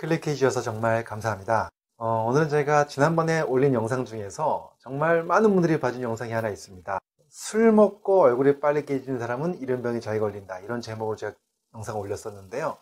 클릭해 주셔서 정말 감사합니다. 어, 오늘은 제가 지난번에 올린 영상 중에서 정말 많은 분들이 봐준 영상이 하나 있습니다. 술 먹고 얼굴이 빨리 깨지는 사람은 이런 병이 잘 걸린다. 이런 제목으로 제가 영상을 올렸었는데요.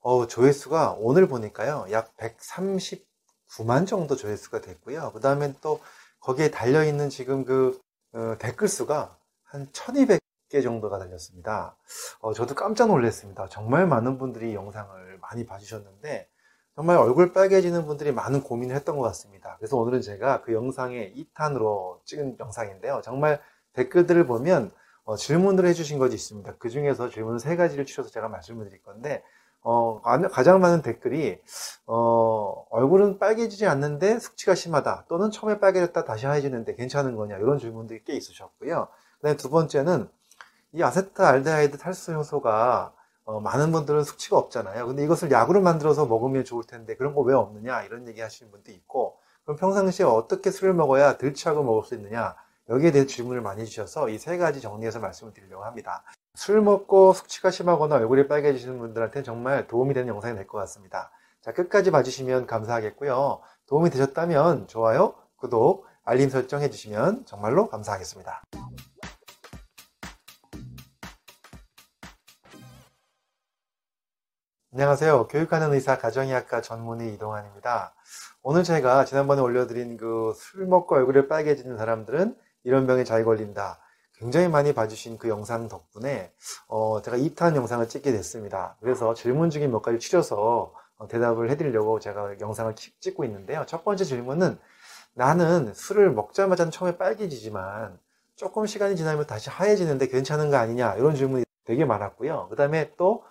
어, 조회수가 오늘 보니까요. 약 139만 정도 조회수가 됐고요. 그 다음에 또 거기에 달려있는 지금 그 어, 댓글 수가 한 1200개 정도가 달렸습니다. 어, 저도 깜짝 놀랐습니다. 정말 많은 분들이 영상을 많이 봐주셨는데 정말 얼굴 빨개지는 분들이 많은 고민을 했던 것 같습니다. 그래서 오늘은 제가 그 영상의 2탄으로 찍은 영상인데요. 정말 댓글들을 보면 어, 질문을 해주신 것이 있습니다. 그 중에서 질문 세 가지를 추려서 제가 말씀을 드릴 건데 어, 가장 많은 댓글이 어, 얼굴은 빨개지지 않는데 숙취가 심하다 또는 처음에 빨개졌다 다시 하얘지는데 괜찮은 거냐 이런 질문들이 꽤 있으셨고요. 그다음에 두 번째는 이 아세트알데하이드 탈수 효소가 어, 많은 분들은 숙취가 없잖아요. 근데 이것을 약으로 만들어서 먹으면 좋을 텐데 그런 거 왜 없느냐 이런 얘기 하시는 분도 있고 그럼 평상시에 어떻게 술을 먹어야 덜 취하고 먹을 수 있느냐 여기에 대해 질문을 많이 주셔서 이 세 가지 정리해서 말씀을 드리려고 합니다. 술 먹고 숙취가 심하거나 얼굴이 빨개지시는 분들한테 정말 도움이 되는 영상이 될 것 같습니다. 자, 끝까지 봐주시면 감사하겠고요. 도움이 되셨다면 좋아요, 구독, 알림 설정 해주시면 정말로 감사하겠습니다. 안녕하세요. 교육하는 의사 가정의학과 전문의 이동환입니다. 오늘 제가 지난번에 올려드린 그 술 먹고 얼굴이 빨개지는 사람들은 이런 병에 잘 걸린다. 굉장히 많이 봐주신 그 영상 덕분에 어, 제가 2탄 영상을 찍게 됐습니다. 그래서 질문 중에 몇 가지 추려서 어, 대답을 해드리려고 제가 영상을 찍고 있는데요. 첫 번째 질문은 나는 술을 먹자마자 처음에 빨개지지만 조금 시간이 지나면 다시 하얘지는데 괜찮은 거 아니냐 이런 질문이 되게 많았고요. 그 다음에 또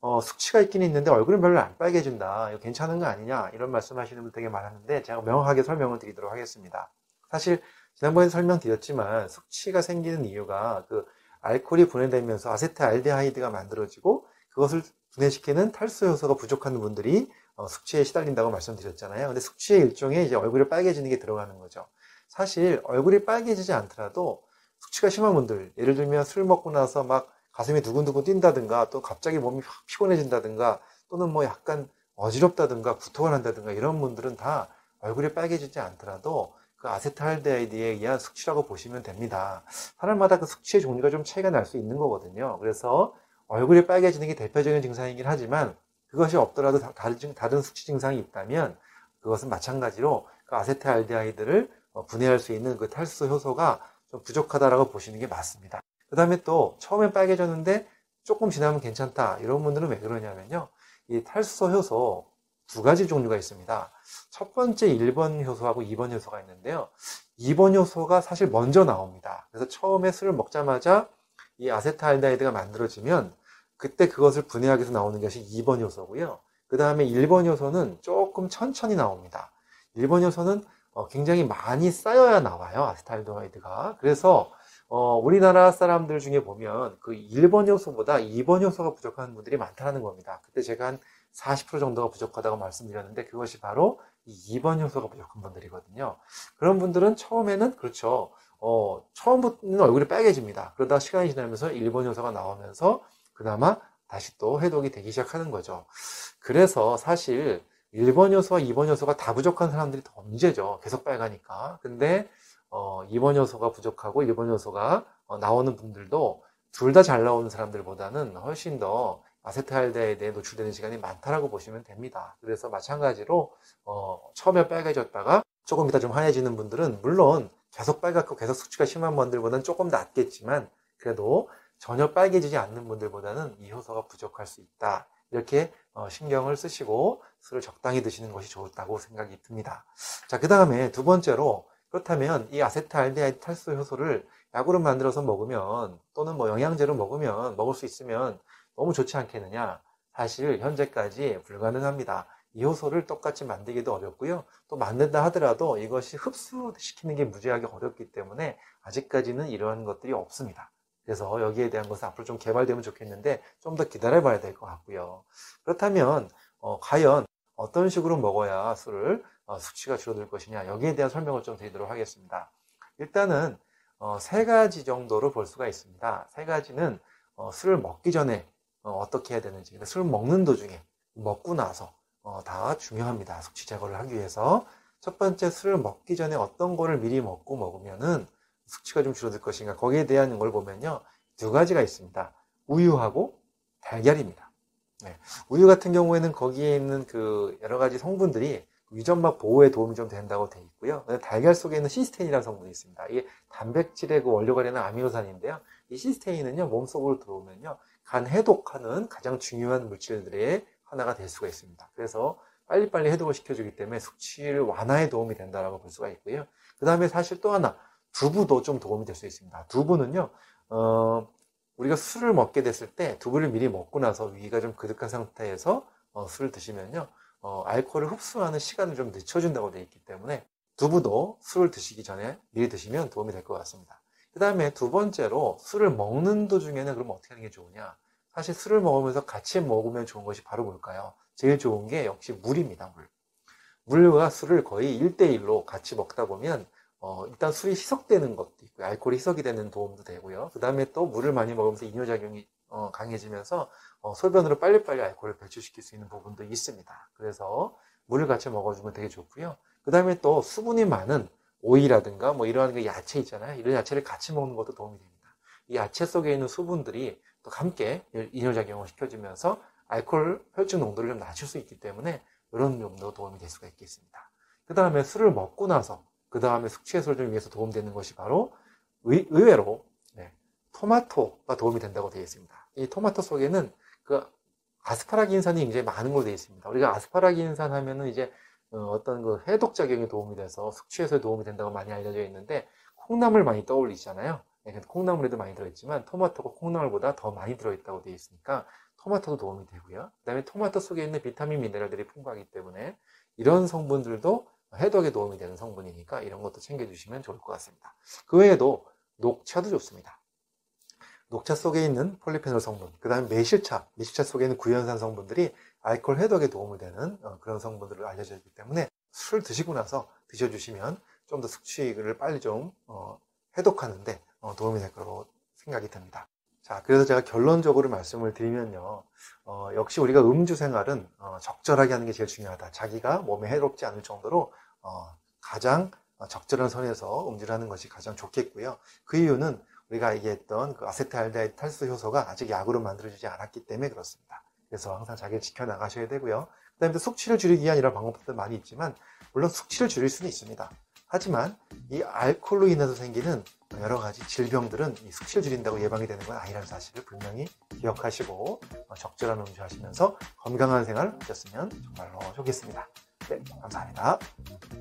어, 숙취가 있긴 있는데 얼굴은 별로 안 빨개진다. 이거 괜찮은 거 아니냐? 이런 말씀 하시는 분 되게 많았는데 제가 명확하게 설명을 드리도록 하겠습니다. 사실 지난번에 설명드렸지만 숙취가 생기는 이유가 그 알코올이 분해되면서 아세트알데하이드가 만들어지고 그것을 분해시키는 탈수 효소가 부족한 분들이 어, 숙취에 시달린다고 말씀드렸잖아요. 근데 숙취의 일종의 이제 얼굴이 빨개지는 게 들어가는 거죠. 사실 얼굴이 빨개지지 않더라도 숙취가 심한 분들, 예를 들면 술 먹고 나서 막 가슴이 두근두근 뛴다든가 또 갑자기 몸이 확 피곤해진다든가 또는 뭐 약간 어지럽다든가 구토가 난다든가 이런 분들은 다 얼굴이 빨개지지 않더라도 그 아세트알데하이드에 의한 숙취라고 보시면 됩니다. 사람마다 그 숙취의 종류가 좀 차이가 날 수 있는 거거든요. 그래서 얼굴이 빨개지는 게 대표적인 증상이긴 하지만 그것이 없더라도 다른, 다른 숙취 증상이 있다면 그것은 마찬가지로 그 아세트알데하이드를 어, 분해할 수 있는 그 탈수 효소가 좀 부족하다라고 보시는 게 맞습니다. 그 다음에 또 처음엔 빨개졌는데 조금 지나면 괜찮다. 이런 분들은 왜 그러냐면요. 이 탈수소 효소 두 가지 종류가 있습니다. 첫 번째 1번 효소하고 2번 효소가 있는데요. 2번 효소가 사실 먼저 나옵니다. 그래서 처음에 술을 먹자마자 이 아세트알데하이드가 만들어지면 그때 그것을 분해하기 위해서 나오는 것이 2번 효소고요. 그 다음에 1번 효소는 조금 천천히 나옵니다. 1번 효소는 어, 굉장히 많이 쌓여야 나와요. 아세트알데하이드가. 그래서 어, 우리나라 사람들 중에 보면 그 1번 요소보다 2번 요소가 부족한 분들이 많다는 겁니다. 그때 제가 한 40% 정도가 부족하다고 말씀드렸는데 그것이 바로 이 2번 요소가 부족한 분들이거든요. 그런 분들은 처음에는 그렇죠. 어, 처음부터는 얼굴이 빨개집니다. 그러다 시간이 지나면서 1번 요소가 나오면서 그나마 다시 또 해독이 되기 시작하는 거죠. 그래서 사실 1번 요소와 2번 요소가 다 부족한 사람들이 더 문제죠. 계속 빨가니까. 근데 어, 2번 요소가 부족하고 1번 요소가 어, 나오는 분들도 둘 다 잘 나오는 사람들보다는 훨씬 더 아세트알데하이드에 노출되는 시간이 많다라고 보시면 됩니다. 그래서 마찬가지로 어, 처음에 빨개졌다가 조금 이따 좀 환해지는 분들은 물론 계속 빨갛고 계속 숙취가 심한 분들보다는 조금 낫겠지만 그래도 전혀 빨개지지 않는 분들보다는 이 효소가 부족할 수 있다. 이렇게 어, 신경을 쓰시고 술을 적당히 드시는 것이 좋다고 생각이 듭니다. 자, 그 다음에 두 번째로 그렇다면 이 아세트알데하이드 탈수 효소를 약으로 만들어서 먹으면 또는 뭐 영양제로 먹으면 먹을 수 있으면 너무 좋지 않겠느냐? 사실 현재까지 불가능합니다. 이 효소를 똑같이 만들기도 어렵고요. 또 만든다 하더라도 이것이 흡수시키는 게 무지하게 어렵기 때문에 아직까지는 이러한 것들이 없습니다. 그래서 여기에 대한 것은 앞으로 좀 개발되면 좋겠는데 좀 더 기다려 봐야 될 것 같고요. 그렇다면 어, 과연 어떤 식으로 먹어야 술을 어, 수치가 줄어들 것이냐 여기에 대한 설명을 좀 드리도록 하겠습니다. 일단은 어, 세 가지 정도로 볼 수가 있습니다. 세 가지는 어, 술을 먹기 전에 어, 떻게 해야 되는지 술 먹는 도중에 먹고 나서 어, 다 중요합니다. 숙취 제거를 하기 위해서. 첫 번째 술을 먹기 전에 어떤 거를 미리 먹고 먹으면은 숙취가 좀 줄어들 것인가. 거기에 대한 걸 보면요. 두 가지가 있습니다. 우유하고 달걀입니다. 네. 우유 같은 경우에는 거기에 있는 그 여러 가지 성분들이 위점막 보호에 도움이 좀 된다고 되어 있고요. 달걀 속에 있는 시스테인이라는 성분이 있습니다. 이게 단백질의 그 원료가 되는 아미노산인데요. 이 시스테인은요, 몸속으로 들어오면요, 간 해독하는 가장 중요한 물질들의 하나가 될 수가 있습니다. 그래서 빨리빨리 해독을 시켜주기 때문에 숙취를 완화에 도움이 된다고 볼 수가 있고요. 그 다음에 사실 또 하나, 두부도 좀 도움이 될 수 있습니다. 두부는요, 어, 우리가 술을 먹게 됐을 때 두부를 미리 먹고 나서 위가 좀 그득한 상태에서 어, 술을 드시면요, 어, 알코올을 흡수하는 시간을 좀 늦춰준다고 되어 있기 때문에 두부도 술을 드시기 전에 미리 드시면 도움이 될 것 같습니다. 그 다음에 두 번째로 술을 먹는 도중에는 그럼 어떻게 하는 게 좋으냐? 사실 술을 먹으면서 같이 먹으면 좋은 것이 바로 뭘까요? 제일 좋은 게 역시 물입니다, 물. 물과 술을 거의 1대1로 같이 먹다 보면 어, 일단 술이 희석되는 것도 있고요. 알코올이 희석이 되는 도움도 되고요. 그 다음에 또 물을 많이 먹으면서 이뇨작용이 어, 강해지면서 어, 소변으로 빨리빨리 알코올을 배출시킬 수 있는 부분도 있습니다. 그래서 물을 같이 먹어주면 되게 좋고요. 그 다음에 또 수분이 많은 오이라든가 뭐 이러한 그 야채 있잖아요. 이런 야채를 같이 먹는 것도 도움이 됩니다. 이 야채 속에 있는 수분들이 또 함께 이뇨작용을 시켜주면서 알코올 혈중 농도를 좀 낮출 수 있기 때문에 이런 점도 도움이 될 수가 있겠습니다. 그 다음에 술을 먹고 나서 그 다음에 숙취 해소를 좀 위해서 도움되는 것이 바로 의, 외로 네, 토마토가 도움이 된다고 되어 있습니다. 이 토마토 속에는 그 아스파라긴산이 굉장히 많은 걸로 되어 있습니다. 우리가 아스파라긴산 하면은 이제 어, 떤 그 해독 작용에 도움이 돼서 숙취 해소에 도움이 된다고 많이 알려져 있는데 콩나물 많이 떠올리잖아요. 네, 콩나물에도 많이 들어있지만 토마토가 콩나물보다 더 많이 들어있다고 되어 있으니까 토마토도 도움이 되고요. 그 다음에 토마토 속에 있는 비타민 미네랄들이 풍부하기 때문에 이런 성분들도 해독에 도움이 되는 성분이니까 이런 것도 챙겨주시면 좋을 것 같습니다. 그 외에도 녹차도 좋습니다. 녹차 속에 있는 폴리페놀 성분, 그 다음에 매실차, 매실차 속에 있는 구연산 성분들이 알코올 해독에 도움이 되는 어, 그런 성분들을 알려져 있기 때문에 술 드시고 나서 드셔주시면 좀 더 숙취를 빨리 좀 어, 해독하는데 어, 도움이 될 거라고 생각이 듭니다. 자, 그래서 제가 결론적으로 말씀을 드리면요. 어, 역시 우리가 음주 생활은 어, 적절하게 하는 게 제일 중요하다. 자기가 몸에 해롭지 않을 정도로 어, 가장 적절한 선에서 음주를 하는 것이 가장 좋겠고요. 그 이유는 우리가 얘기했던 그 아세트알데하이드 탈수 효소가 아직 약으로 만들어지지 않았기 때문에 그렇습니다. 그래서 항상 자기를 지켜나가셔야 되고요. 그 다음에 숙취를 줄이기 위한 이런 방법도 많이 있지만 물론 숙취를 줄일 수는 있습니다. 하지만 이 알코올로 인해서 생기는 여러 가지 질병들은 이 숙취를 줄인다고 예방이 되는 건 아니라는 사실을 분명히 기억하시고 어, 적절한 음주 하시면서 건강한 생활 하셨으면 정말로 좋겠습니다. 네, 감사합니다.